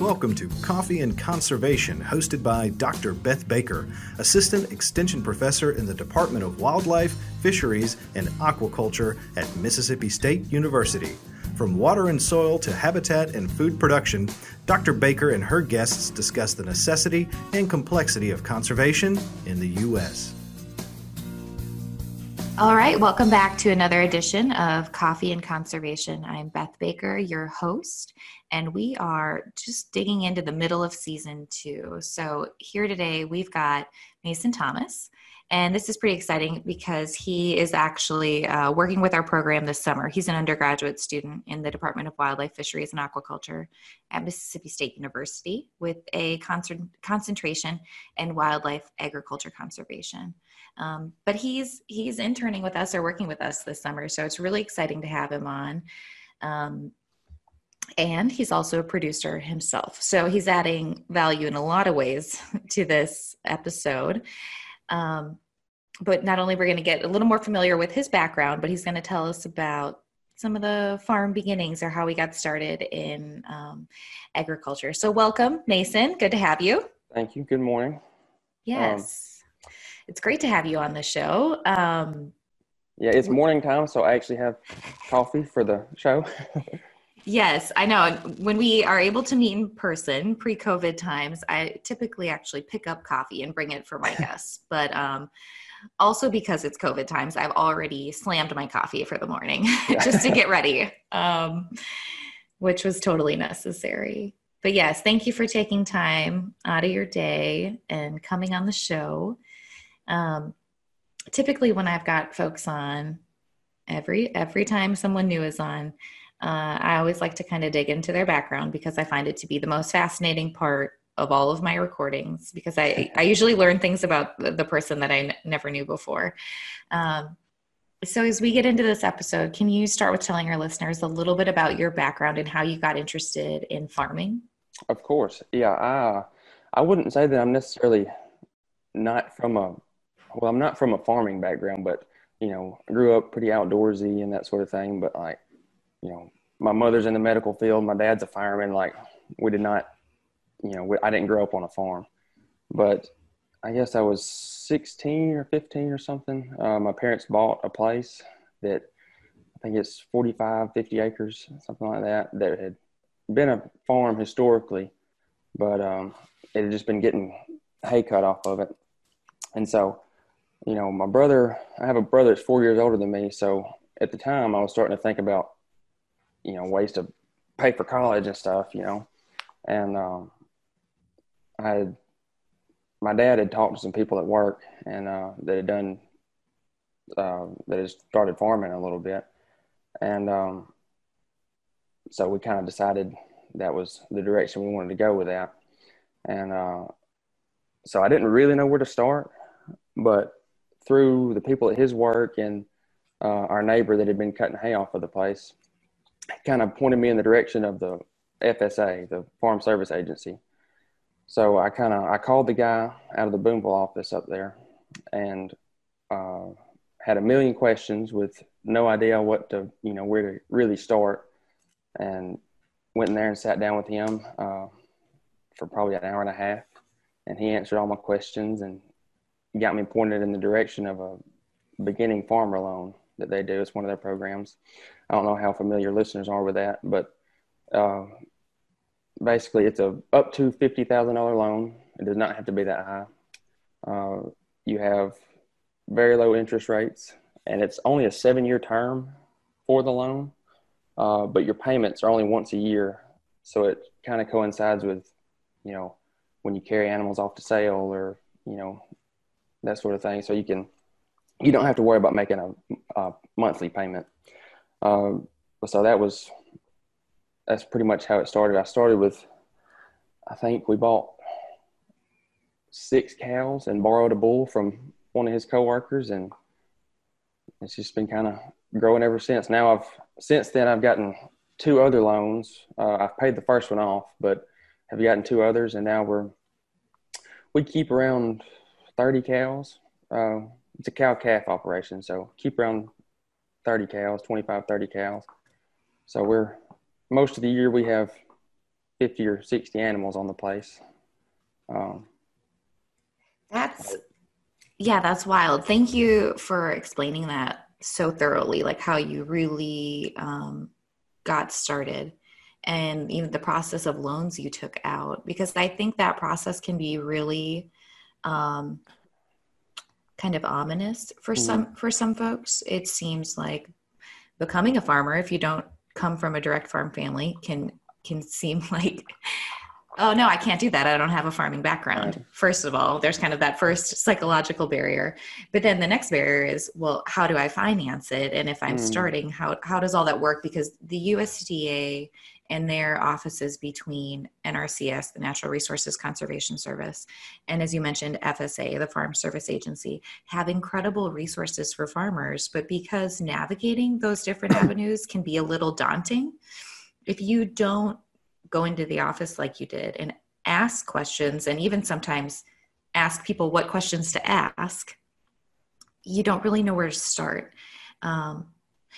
Welcome to Coffee and Conservation, hosted by Dr. Beth Baker, Assistant Extension Professor in the Department of Wildlife, Fisheries, and Aquaculture at Mississippi State University. From water and soil to habitat and food production, Dr. Baker and her guests discuss the necessity and complexity of conservation in the U.S. All right, welcome back to another edition of Coffee and Conservation. I'm Beth Baker, your host, and we are just digging into the middle of season two. So, here today we've got Mason Thomas, and this is pretty exciting because he is actually uh, working with our program this summer. He's an undergraduate student in the Department of Wildlife, Fisheries, and Aquaculture at Mississippi State University with a concentration in wildlife agriculture conservation. Um, but he's he's interning with us or working with us this summer, so it's really exciting to have him on. Um, and he's also a producer himself, so he's adding value in a lot of ways to this episode. Um, but not only we're going to get a little more familiar with his background, but he's going to tell us about some of the farm beginnings or how we got started in um, agriculture. So, welcome, Mason. Good to have you. Thank you. Good morning. Yes it's great to have you on the show. Um, yeah, it's morning time, so I actually have coffee for the show. yes, I know. When we are able to meet in person, pre-COVID times, I typically actually pick up coffee and bring it for my guests. But um, also because it's COVID times, I've already slammed my coffee for the morning just to get ready, um, which was totally necessary. But yes, thank you for taking time out of your day and coming on the show. Um, typically, when I've got folks on, every every time someone new is on, uh, I always like to kind of dig into their background because I find it to be the most fascinating part of all of my recordings because I, I usually learn things about the, person that I n- never knew before. Um, so, as we get into this episode, can you start with telling our listeners a little bit about your background and how you got interested in farming? Of course. Yeah. I, I wouldn't say that I'm necessarily not from a well, I'm not from a farming background, but you know, I grew up pretty outdoorsy and that sort of thing. But like, you know, my mother's in the medical field, my dad's a fireman. Like, we did not, you know, we, I didn't grow up on a farm. But I guess I was 16 or 15 or something. Uh, my parents bought a place that I think it's 45, 50 acres, something like that, that had been a farm historically, but um, it had just been getting hay cut off of it. And so you know, my brother, I have a brother that's four years older than me. So at the time, I was starting to think about, you know, ways to pay for college and stuff, you know. And um, I my dad had talked to some people at work and uh, that had done, uh, that had started farming a little bit. And um, so we kind of decided that was the direction we wanted to go with that. And uh, so I didn't really know where to start, but through the people at his work and uh, our neighbor that had been cutting hay off of the place, kind of pointed me in the direction of the FSA, the Farm Service Agency. So I kind of I called the guy out of the Boonville office up there, and uh, had a million questions with no idea what to you know where to really start, and went in there and sat down with him uh, for probably an hour and a half, and he answered all my questions and got me pointed in the direction of a beginning farmer loan that they do. It's one of their programs. I don't know how familiar listeners are with that, but uh, basically it's a up to fifty thousand dollar loan. It does not have to be that high. Uh, you have very low interest rates, and it's only a seven year term for the loan, uh, but your payments are only once a year, so it kind of coincides with you know when you carry animals off to sale or you know that sort of thing. So you can, you don't have to worry about making a, a monthly payment. Um, so that was, that's pretty much how it started. I started with, I think we bought six cows and borrowed a bull from one of his coworkers, and it's just been kind of growing ever since. Now I've since then I've gotten two other loans. Uh, I've paid the first one off, but have gotten two others, and now we're we keep around 30 cows. Uh, it's a cow calf operation, so keep around 30 cows, 25, 30 cows. So we're most of the year we have 50 or 60 animals on the place. Um, that's yeah, that's wild. Thank you for explaining that so thoroughly, like how you really um, got started and even the process of loans you took out, because I think that process can be really um, kind of ominous for mm. some for some folks. It seems like becoming a farmer, if you don't come from a direct farm family, can can seem like oh no i can't do that i don't have a farming background first of all there's kind of that first psychological barrier but then the next barrier is well how do i finance it and if i'm mm. starting how how does all that work because the usda and their offices between nrcs the natural resources conservation service and as you mentioned fsa the farm service agency have incredible resources for farmers. But because navigating those different avenues can be a little daunting if you don't go into the office like you did and ask questions and even sometimes ask people what questions to ask you don't really know where to start. Um,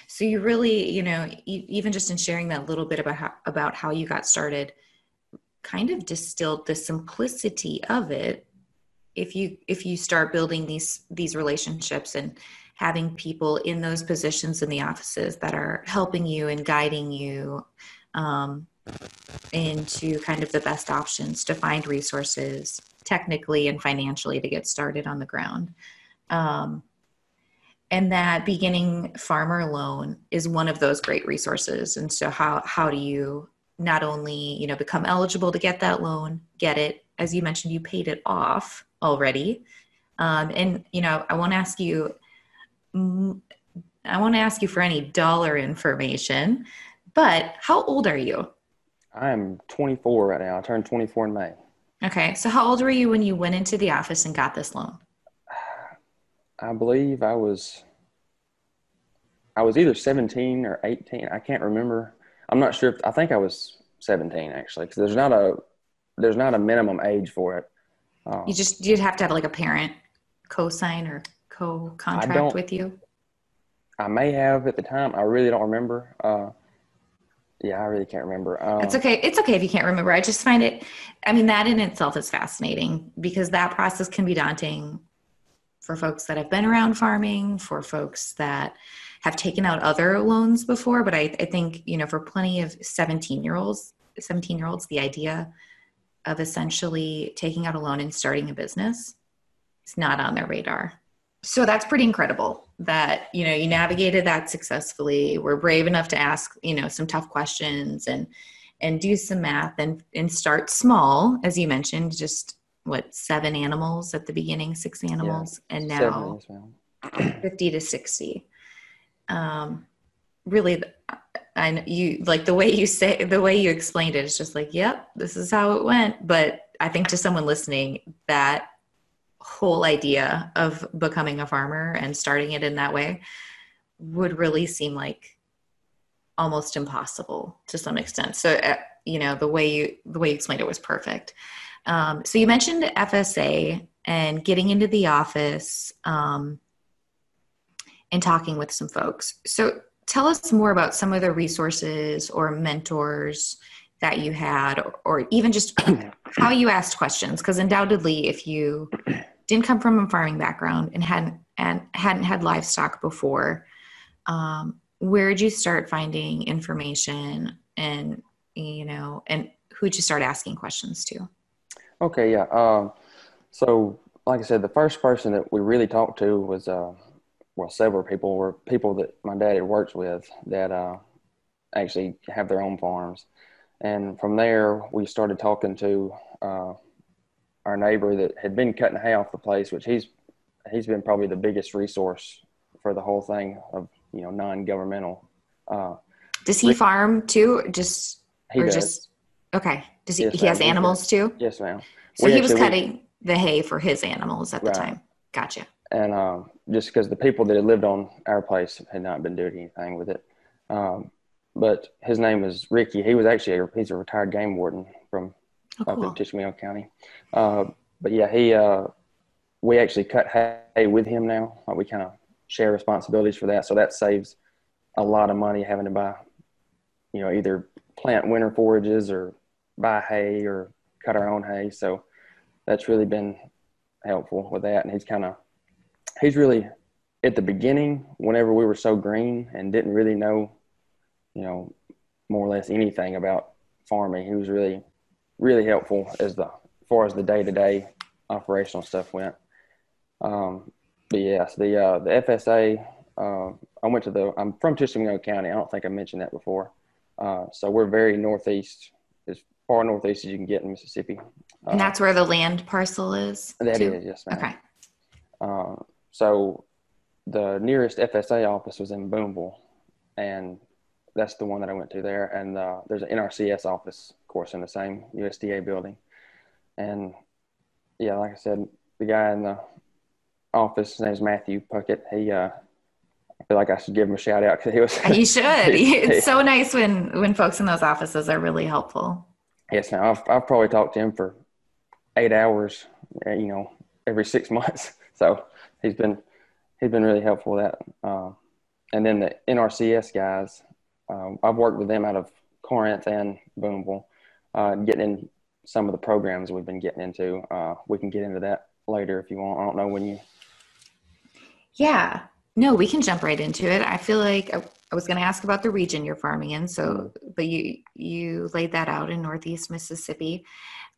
so you really you know even just in sharing that little bit about how, about how you got started kind of distilled the simplicity of it if you if you start building these these relationships and having people in those positions in the offices that are helping you and guiding you um, into kind of the best options to find resources technically and financially to get started on the ground. Um, and that beginning farmer loan is one of those great resources. And so how, how do you not only, you know, become eligible to get that loan, get it, as you mentioned, you paid it off already. Um, and, you know, I won't ask you, I won't ask you for any dollar information, but how old are you? I am 24 right now. I turned 24 in May. Okay. So how old were you when you went into the office and got this loan? I believe I was I was either 17 or 18. I can't remember. I'm not sure if I think I was 17 actually cuz there's not a there's not a minimum age for it. Um, you just you'd have to have like a parent co-sign or co-contract with you. I may have at the time. I really don't remember. Uh, yeah, I really can't remember. Um, it's okay. It's okay if you can't remember. I just find it, I mean, that in itself is fascinating because that process can be daunting for folks that have been around farming, for folks that have taken out other loans before. But I, I think, you know, for plenty of 17 year olds, 17 year olds, the idea of essentially taking out a loan and starting a business is not on their radar so that's pretty incredible that you know you navigated that successfully we're brave enough to ask you know some tough questions and and do some math and and start small as you mentioned just what seven animals at the beginning six animals yeah, and now 50 to 60 um really and you like the way you say the way you explained it it's just like yep this is how it went but i think to someone listening that whole idea of becoming a farmer and starting it in that way would really seem like almost impossible to some extent. So, uh, you know, the way you the way you explained it was perfect. Um, so you mentioned FSA and getting into the office um, and talking with some folks. So tell us more about some of the resources or mentors that you had, or, or even just how you asked questions. Because undoubtedly, if you didn't come from a farming background and hadn't and hadn't had livestock before, um, where did you start finding information and you know and who'd you start asking questions to? Okay, yeah. Um, so, like I said, the first person that we really talked to was uh, well, several people were people that my dad had worked with that uh, actually have their own farms, and from there we started talking to. Uh, our neighbor that had been cutting hay off the place, which he's he's been probably the biggest resource for the whole thing of you know non-governmental. Uh, does he farm too? Just he or does. just okay? Does he? Yes, he has animals too. Yes, ma'am. So we he actually, was cutting we, the hay for his animals at the time. Gotcha. And um, just because the people that had lived on our place had not been doing anything with it, um, but his name was Ricky. He was actually a, he's a retired game warden from oh, cool. up in Tishomingo County. Uh, but yeah, he uh, we actually cut hay with him now. Like we kind of share responsibilities for that, so that saves a lot of money having to buy, you know, either plant winter forages or buy hay or cut our own hay. So that's really been helpful with that. And he's kind of, he's really at the beginning, whenever we were so green and didn't really know, you know, more or less anything about farming, he was really, really helpful as the, as far as the day to day operational stuff went. Um, but yes, the, uh, the FSA, uh, I went to the, I'm from Tishomingo County. I don't think I mentioned that before. Uh, so we're very northeast, as far northeast as you can get in Mississippi. and that's where the land parcel is? That too? is, yes, ma'am. Okay. Uh, so the nearest FSA office was in Boonville, and that's the one that I went to there. And uh, there's an NRCS office, of course, in the same USDA building. And yeah, like I said, the guy in the office, his name's Matthew Puckett. He, uh, I feel like I should give him a shout out because he was. You should. he, it's so nice when when folks in those offices are really helpful. Yes, now I've I've probably talked to him for eight hours, you know, every six months. So he's been he's been really helpful with that. Uh, and then the NRCS guys, um, I've worked with them out of Corinth and Boonville, uh, getting in some of the programs we've been getting into. Uh, we can get into that later if you want. I don't know when you. Yeah, no, we can jump right into it. I feel like I, was going to ask about the region you're farming in, so but you you laid that out in Northeast Mississippi,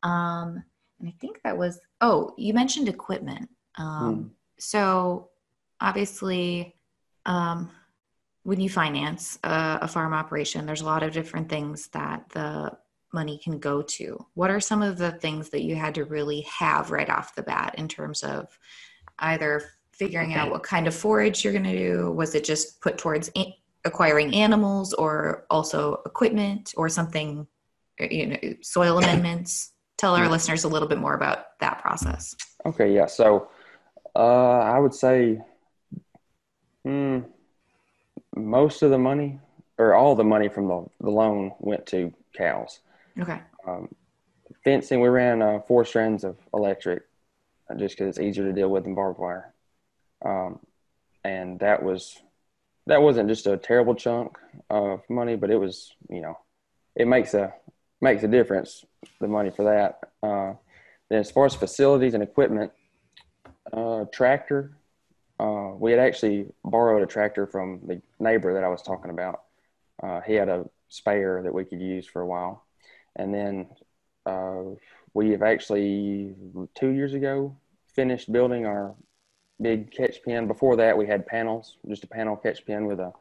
um, and I think that was oh you mentioned equipment. Um, mm. So obviously, um, when you finance a, a farm operation, there's a lot of different things that the money can go to. What are some of the things that you had to really have right off the bat in terms of either figuring out what kind of forage you're going to do? Was it just put towards acquiring animals or also equipment or something, you know, soil amendments? Tell our listeners a little bit more about that process. Okay, yeah. So uh, I would say Mm, most of the money, or all the money from the, the loan, went to cows. Okay. Um, fencing, we ran uh, four strands of electric, uh, just because it's easier to deal with than barbed wire. Um, and that was that wasn't just a terrible chunk of money, but it was you know it makes a makes a difference the money for that. Uh, then as far as facilities and equipment, uh, tractor uh, we had actually borrowed a tractor from the neighbor that I was talking about. Uh, he had a spare that we could use for a while. And then uh, we have actually, two years ago, finished building our big catch pen. Before that, we had panels, just a panel catch pen with a,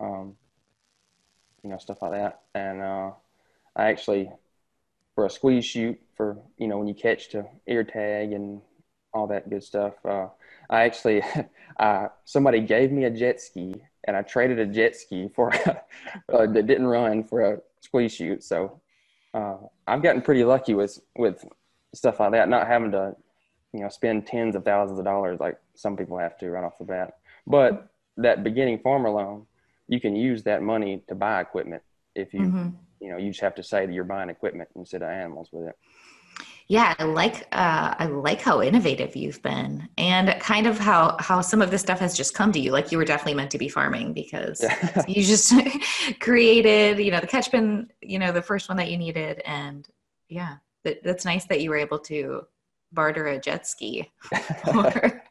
um, you know, stuff like that. And uh, I actually, for a squeeze chute, for, you know, when you catch to ear tag and all that good stuff, uh, I actually, uh, somebody gave me a jet ski and I traded a jet ski for uh, that didn't run for a squeeze chute. So uh, I've gotten pretty lucky with with stuff like that, not having to, you know, spend tens of thousands of dollars like some people have to right off the bat. But that beginning farmer loan, you can use that money to buy equipment if you, mm-hmm. you know, you just have to say that you're buying equipment instead of animals with it yeah i like uh, i like how innovative you've been and kind of how how some of this stuff has just come to you like you were definitely meant to be farming because yeah. you just created you know the catch bin you know the first one that you needed and yeah that, that's nice that you were able to barter a jet ski for,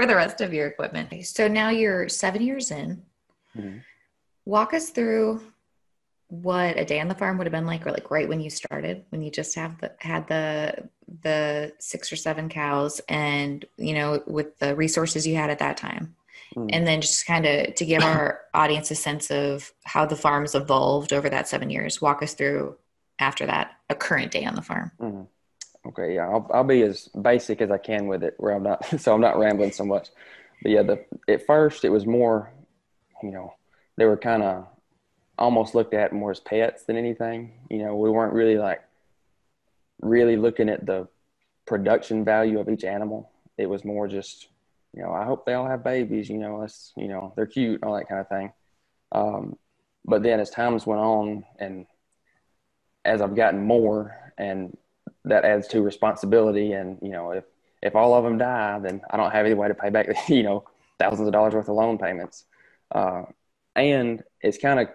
for the rest of your equipment so now you're seven years in mm-hmm. walk us through what a day on the farm would have been like or like right when you started when you just have the had the the six or seven cows and you know with the resources you had at that time mm. and then just kind of to give our audience a sense of how the farm's evolved over that seven years walk us through after that a current day on the farm mm. Okay yeah I'll, I'll be as basic as i can with it where i'm not so i'm not rambling so much but yeah the at first it was more you know they were kind of almost looked at more as pets than anything. You know, we weren't really like really looking at the production value of each animal. It was more just, you know, I hope they all have babies. You know, let's, you know, they're cute, all that kind of thing. Um, but then as times went on, and as I've gotten more, and that adds to responsibility. And you know, if if all of them die, then I don't have any way to pay back, you know, thousands of dollars worth of loan payments. Uh, and it's kind of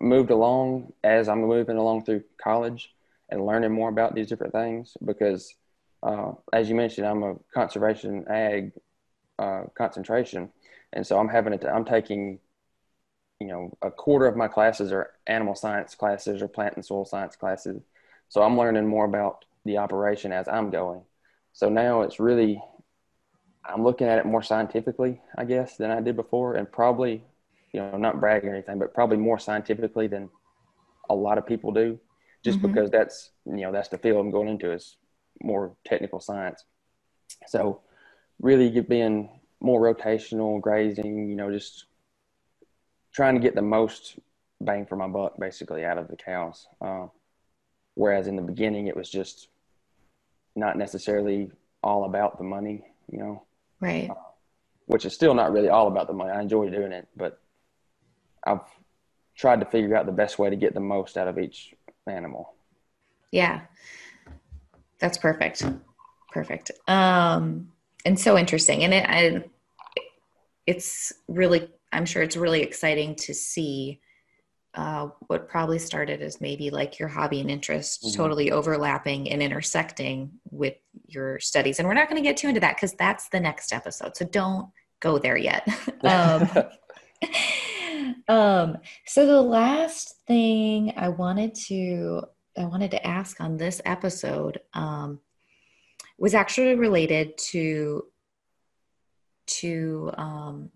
moved along as I'm moving along through college and learning more about these different things because, uh, as you mentioned, I'm a conservation ag uh, concentration, and so I'm having it. I'm taking, you know, a quarter of my classes are animal science classes or plant and soil science classes. So I'm learning more about the operation as I'm going. So now it's really, I'm looking at it more scientifically, I guess, than I did before, and probably, you know, not bragging or anything, but probably more scientifically than a lot of people do, just mm-hmm. because that's, you know, that's the field I'm going into is more technical science. So really being more rotational grazing, you know, just trying to get the most bang for my buck basically out of the cows. Uh, whereas in the beginning, it was just not necessarily all about the money, you know. Right. Uh, which is still not really all about the money. I enjoy doing it, but I've tried to figure out the best way to get the most out of each animal. Yeah. That's perfect. Perfect. Um and so interesting. And it I, it's really I'm sure it's really exciting to see uh, what probably started as maybe like your hobby and interest mm-hmm. totally overlapping and intersecting with your studies. And we're not going to get too into that because that's the next episode. So don't go there yet. um, um, so the last thing I wanted to I wanted to ask on this episode um, was actually related to to um,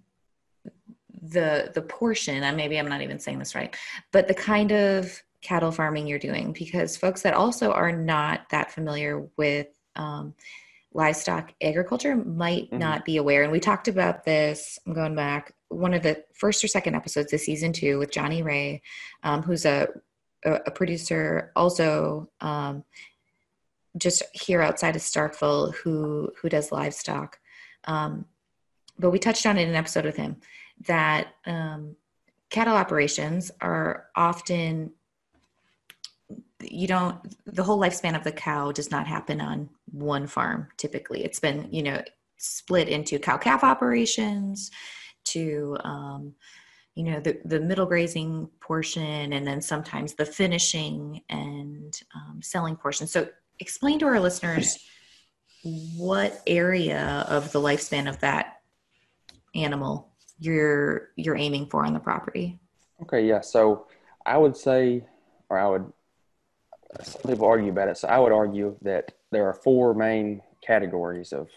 the the portion and maybe i'm not even saying this right but the kind of cattle farming you're doing because folks that also are not that familiar with um, livestock agriculture might mm-hmm. not be aware. And we talked about this i'm going back one of the first or second episodes of season two with johnny ray um, who's a, a producer also um, just here outside of starkville who who does livestock. Um, but we touched on it in an episode with him that um, cattle operations are often you don't the whole lifespan of the cow does not happen on one farm typically. It's been you know split into cow calf operations to um, you know the, the middle grazing portion and then sometimes the finishing and um, selling portion. So explain to our listeners what area of the lifespan of that animal you're you're aiming for on the property. Okay yeah so i would say or i would some people argue about it so i would argue that there are four main categories of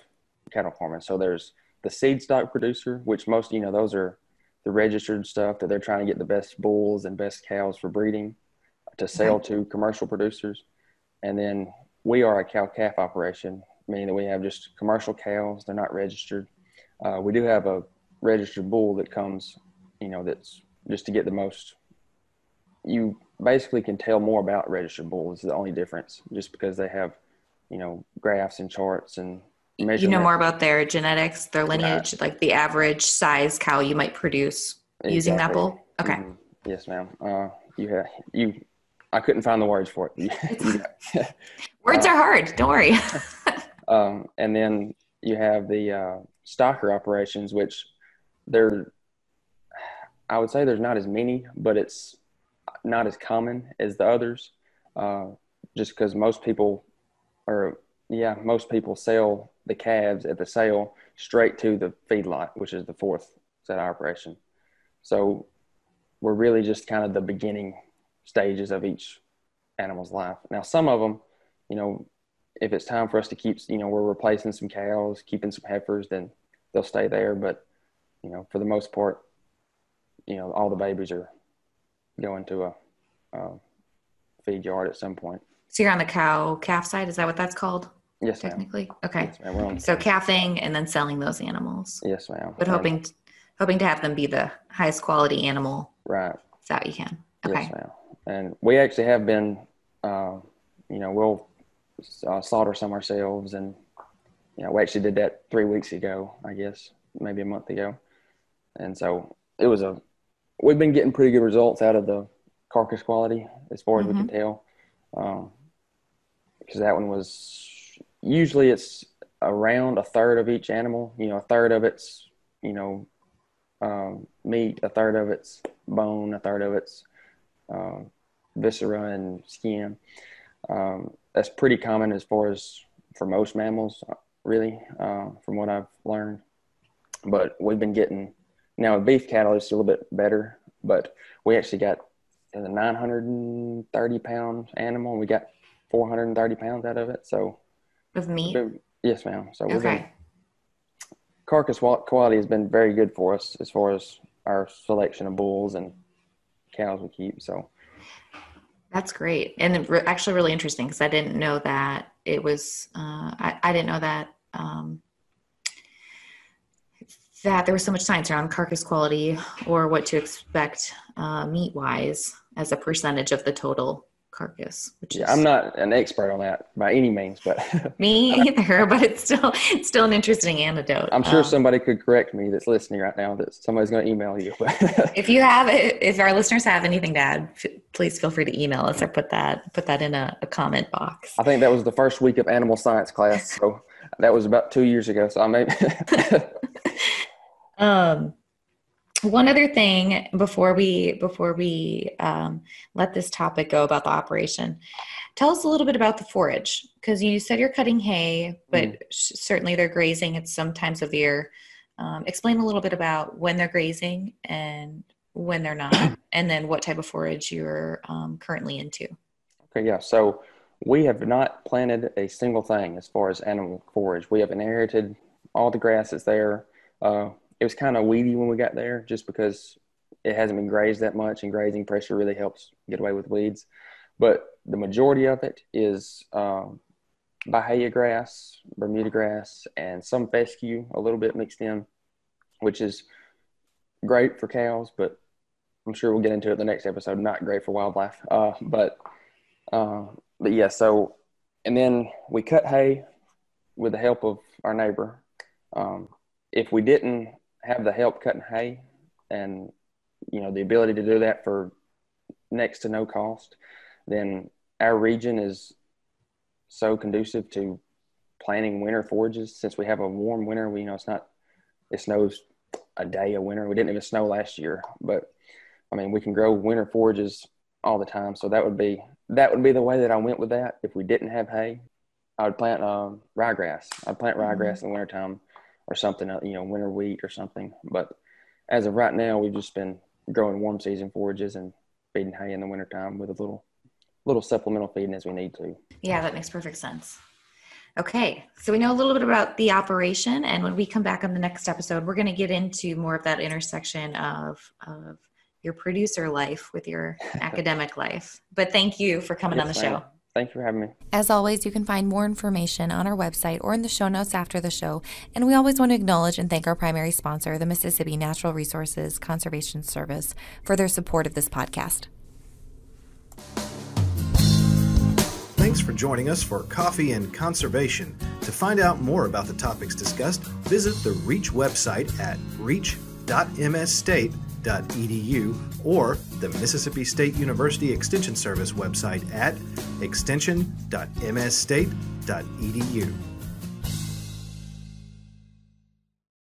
cattle farming. So there's the seed stock producer which most you know those are the registered stuff that they're trying to get the best bulls and best cows for breeding to sell to commercial producers. And then we are a cow calf operation meaning that we have just commercial cows. They're not registered. Uh, we do have a registered bull that comes, you know, that's just to get the most. You basically can tell more about registered bulls. Is the only difference, just because they have, you know, graphs and charts and. Measurements. You know more about their genetics, their lineage, right. like the average size cow you might produce exactly. using that bull. Okay. Mm-hmm. Yes, ma'am. Uh, you have you. I couldn't find the words for it. words uh, are hard. Don't worry. um, and then you have the uh, stocker operations, which there I would say there's not as many, but it's not as common as the others. Uh, just because most people, or yeah, most people sell the calves at the sale straight to the feedlot, which is the fourth set operation. So we're really just kind of the beginning stages of each animal's life. Now, some of them, you know, if it's time for us to keep, you know, we're replacing some cows, keeping some heifers, then they'll stay there. But you know, for the most part, you know, all the babies are going to a, a feed yard at some point. So you're on the cow calf side. Is that what that's called? Yes, technically. Ma'am. Okay. Yes. So calving and then selling those animals. Yes, ma'am. But hoping, to, hoping to have them be the highest quality animal. Right. That you can. Okay. Yes, ma'am. And we actually have been, uh, you know, we'll uh, slaughter some ourselves, and you know, we actually did that three weeks ago, I guess, maybe a month ago. And so it was a, we've been getting pretty good results out of the carcass quality as far as mm-hmm. we can tell. Um, because that one was usually it's around a third of each animal, you know, a third of it's, you know, um, meat, a third of it's bone, a third of it's uh, viscera and skin. Um, that's pretty common as far as for most mammals, really, uh, from what I've learned. But we've been getting now with beef cattle, it's a little bit better, but we actually got a 930 pound animal. We got 430 pounds out of it. So of meat. Yes, ma'am. So okay. Been, carcass quality has been very good for us as far as our selection of bulls and cows we keep. So that's great, and actually really interesting because I didn't know that it was. Uh, I, I didn't know that um, that there was so much science around carcass quality or what to expect uh, meat wise as a percentage of the total carcass. Which yeah, is, I'm not an expert on that by any means, but me either. But it's still it's still an interesting anecdote. I'm sure um, somebody could correct me that's listening right now. That somebody's going to email you. if you have, if our listeners have anything to add, please feel free to email us or put that put that in a, a comment box. I think that was the first week of animal science class, so that was about two years ago. So I may. um one other thing before we before we um, let this topic go about the operation tell us a little bit about the forage because you said you're cutting hay but mm. certainly they're grazing at some times of year. Um, explain a little bit about when they're grazing and when they're not and then what type of forage you're um, currently into. Okay yeah so we have not planted a single thing as far as animal forage. We have inherited all the grasses there uh, it was kind of weedy when we got there just because it hasn't been grazed that much and grazing pressure really helps get away with weeds. But the majority of it is um, Bahia grass, Bermuda grass, and some fescue a little bit mixed in, which is great for cows, but I'm sure we'll get into it the next episode. Not great for wildlife. Uh, but uh, but yeah, so and then we cut hay with the help of our neighbor. Um, if we didn't have the help cutting hay and you know the ability to do that for next to no cost, then our region is so conducive to planting winter forages. Since we have a warm winter, we you know it's not it snows a day of winter. We didn't even snow last year, but I mean we can grow winter forages all the time. So that would be that would be the way that I went with that. If we didn't have hay, I would plant um, ryegrass. I'd plant ryegrass mm-hmm. in the wintertime or something, uh, you know, winter wheat or something. But as of right now, we've just been growing warm season forages and feeding hay in the wintertime with a little little supplemental feeding as we need to. Yeah, that makes perfect sense. Okay, so we know a little bit about the operation, and when we come back on the next episode, we're going to get into more of that intersection of of your producer life with your academic life. But thank you for coming yes, on the show. Thanks for having me. As always, you can find more information on our website or in the show notes after the show. And we always want to acknowledge and thank our primary sponsor, the Mississippi Natural Resources Conservation Service, for their support of this podcast. Thanks for joining us for Coffee and Conservation. To find out more about the topics discussed, visit the REACH website at reach.msstate.com extension.edu or the Mississippi State University Extension Service website at extension.msstate.edu.